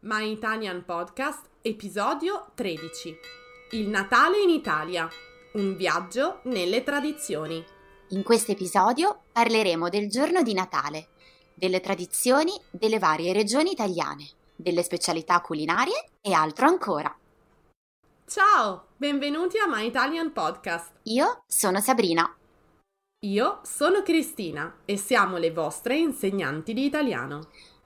My Italian Podcast, episodio 13. Il Natale in Italia. Un viaggio nelle tradizioni. In questo episodio parleremo del giorno di Natale, delle tradizioni delle varie regioni italiane, delle specialità culinarie e altro ancora. Ciao, benvenuti a My Italian Podcast. Io sono Sabrina. Io sono Cristina e siamo le vostre insegnanti di italiano.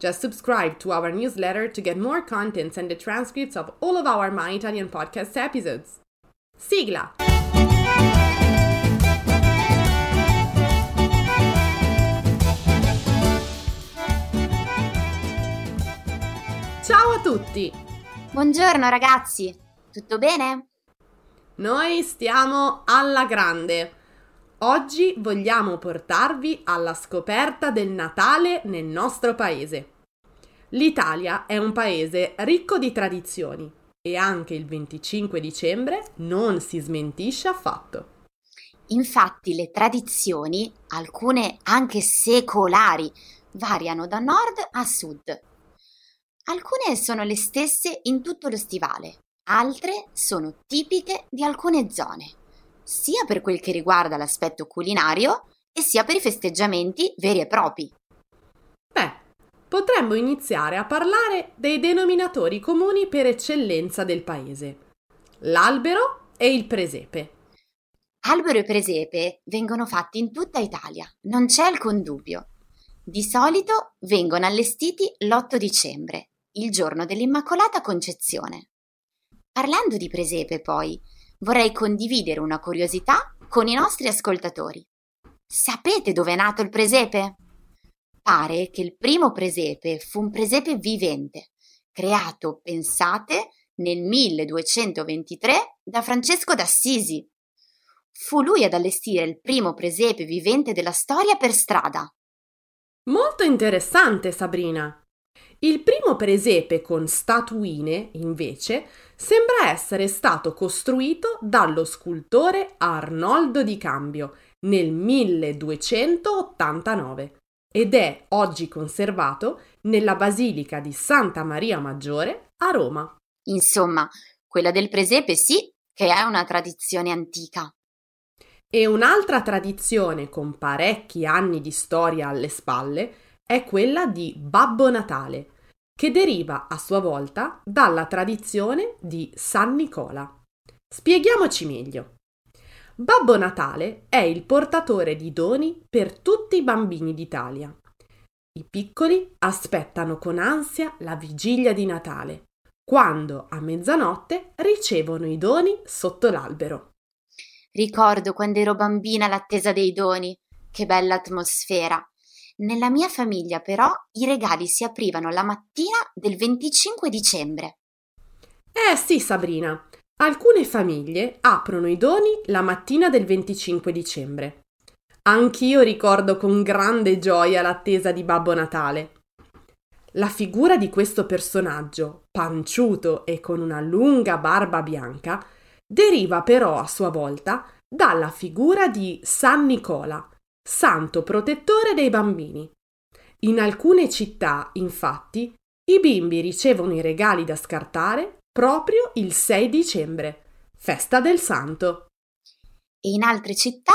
Just subscribe to our newsletter to get more contents and the transcripts of all of our My Italian podcast episodes. Sigla! Ciao a tutti! Buongiorno ragazzi, tutto bene? Noi stiamo alla grande. Oggi vogliamo portarvi alla scoperta del Natale nel nostro paese. L'Italia è un paese ricco di tradizioni e anche il 25 dicembre non si smentisce affatto. Infatti le tradizioni, alcune anche secolari, variano da nord a sud. Alcune sono le stesse in tutto lo stivale, altre sono tipiche di alcune zone sia per quel che riguarda l'aspetto culinario e sia per i festeggiamenti veri e propri. Beh, potremmo iniziare a parlare dei denominatori comuni per eccellenza del paese. L'albero e il presepe. Albero e presepe vengono fatti in tutta Italia, non c'è alcun dubbio. Di solito vengono allestiti l'8 dicembre, il giorno dell'Immacolata Concezione. Parlando di presepe, poi, vorrei condividere una curiosità con i nostri ascoltatori. Sapete dove è nato il presepe? Pare che il primo presepe fu un presepe vivente, creato, pensate, nel 1223 da Francesco d'Assisi. Fu lui ad allestire il primo presepe vivente della storia per strada. Molto interessante, Sabrina. Il primo presepe con statuine, invece, sembra essere stato costruito dallo scultore Arnoldo di Cambio nel 1289 ed è oggi conservato nella Basilica di Santa Maria Maggiore a Roma. Insomma, quella del presepe sì che è una tradizione antica. E un'altra tradizione con parecchi anni di storia alle spalle è quella di Babbo Natale, che deriva a sua volta dalla tradizione di San Nicola. Spieghiamoci meglio. Babbo Natale è il portatore di doni per tutti i bambini d'Italia. I piccoli aspettano con ansia la vigilia di Natale, quando a mezzanotte ricevono i doni sotto l'albero. Ricordo quando ero bambina l'attesa dei doni. Che bella atmosfera. Nella mia famiglia però i regali si aprivano la mattina del 25 dicembre. Eh sì, Sabrina. Alcune famiglie aprono i doni la mattina del 25 dicembre. Anch'io ricordo con grande gioia l'attesa di Babbo Natale. La figura di questo personaggio, panciuto e con una lunga barba bianca, deriva però a sua volta dalla figura di San Nicola, santo protettore dei bambini. In alcune città, infatti, i bimbi ricevono i regali da scartare proprio il 6 dicembre, festa del santo. E in altre città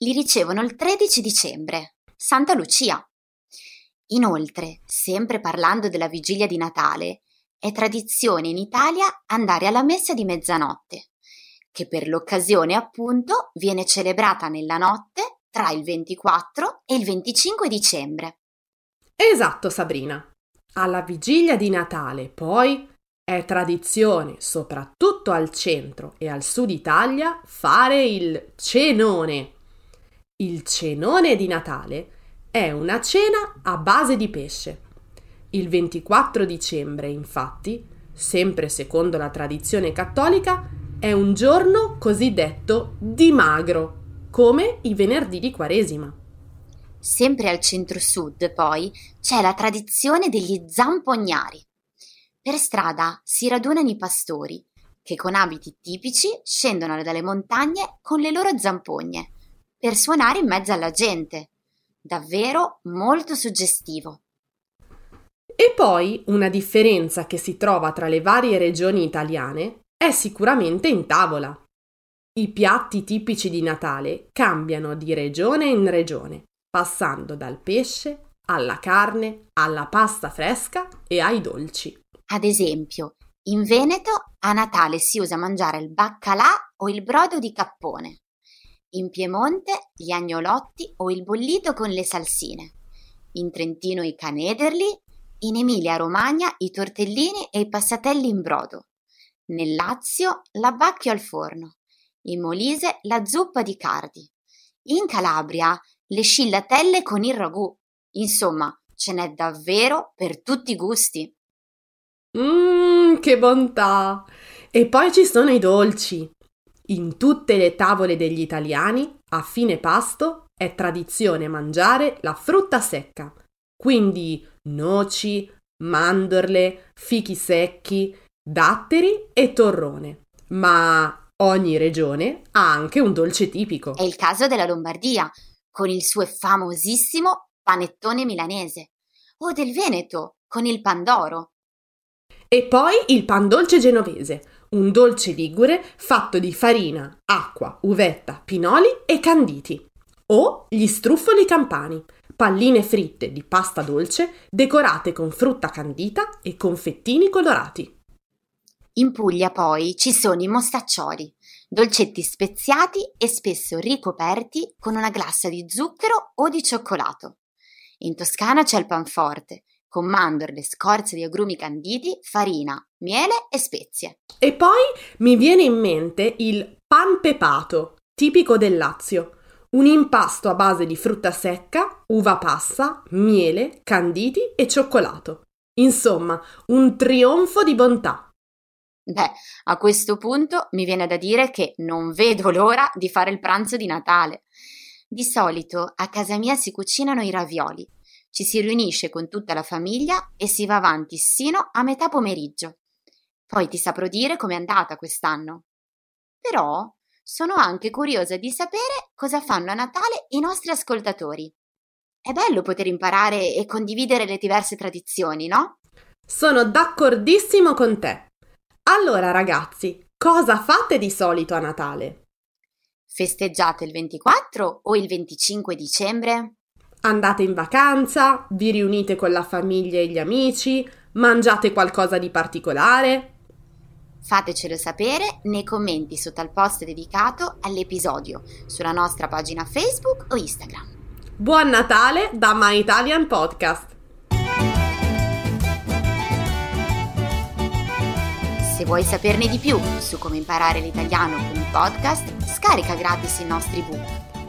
li ricevono il 13 dicembre, Santa Lucia. Inoltre, sempre parlando della vigilia di Natale, è tradizione in Italia andare alla messa di mezzanotte, che per l'occasione appunto viene celebrata nella notte tra il 24 e il 25 dicembre. Esatto, Sabrina. Alla vigilia di Natale, poi, è tradizione, soprattutto al centro e al sud Italia, fare il cenone. Il cenone di Natale è una cena a base di pesce. Il 24 dicembre, infatti, sempre secondo la tradizione cattolica, è un giorno cosiddetto di magro, come i venerdì di Quaresima. Sempre al centro-sud, poi, c'è la tradizione degli zampognari. Per strada si radunano i pastori, che con abiti tipici scendono dalle montagne con le loro zampogne, per suonare in mezzo alla gente. Davvero molto suggestivo. E poi una differenza che si trova tra le varie regioni italiane è sicuramente in tavola. I piatti tipici di Natale cambiano di regione in regione, passando dal pesce alla carne, alla pasta fresca e ai dolci. Ad esempio, in Veneto a Natale si usa mangiare il baccalà o il brodo di cappone. In Piemonte gli agnolotti o il bollito con le salsine. In Trentino i canederli in Emilia-Romagna i tortellini e i passatelli in brodo, nel Lazio l'abbacchio al forno, in Molise la zuppa di cardi, in Calabria le scigliatelle con il ragù. Insomma, ce n'è davvero per tutti i gusti. Mmm, che bontà! E poi ci sono i dolci. In tutte le tavole degli italiani, a fine pasto, è tradizione mangiare la frutta secca. Quindi noci, mandorle, fichi secchi, datteri e torrone. Ma ogni regione ha anche un dolce tipico. È il caso della Lombardia, con il suo famosissimo panettone milanese, o del Veneto, con il pandoro. E poi il pan dolce genovese, un dolce ligure fatto di farina, acqua, uvetta, pinoli e canditi. O gli struffoli campani, palline fritte di pasta dolce decorate con frutta candita e confettini colorati. In Puglia poi ci sono i mostaccioli, dolcetti speziati e spesso ricoperti con una glassa di zucchero o di cioccolato. In Toscana c'è il panforte, con mandorle, scorze di agrumi canditi, farina, miele e spezie. E poi mi viene in mente il pan pepato, tipico del Lazio, un impasto a base di frutta secca, uva passa, miele, canditi e cioccolato. Insomma, un trionfo di bontà. Beh, a questo punto mi viene da dire che non vedo l'ora di fare il pranzo di Natale. Di solito a casa mia si cucinano i ravioli, ci si riunisce con tutta la famiglia e si va avanti sino a metà pomeriggio. Poi ti saprò dire com'è andata quest'anno. Però sono anche curiosa di sapere cosa fanno a Natale i nostri ascoltatori. È bello poter imparare e condividere le diverse tradizioni, no? Sono d'accordissimo con te. Allora ragazzi, cosa fate di solito a Natale? Festeggiate il 24 o il 25 dicembre? Andate in vacanza, vi riunite con la famiglia e gli amici, mangiate qualcosa di particolare? Fatecelo sapere nei commenti sotto al post dedicato all'episodio sulla nostra pagina Facebook o Instagram. Buon Natale da My Italian Podcast! Se vuoi saperne di più su come imparare l'italiano con il podcast, scarica gratis i nostri book.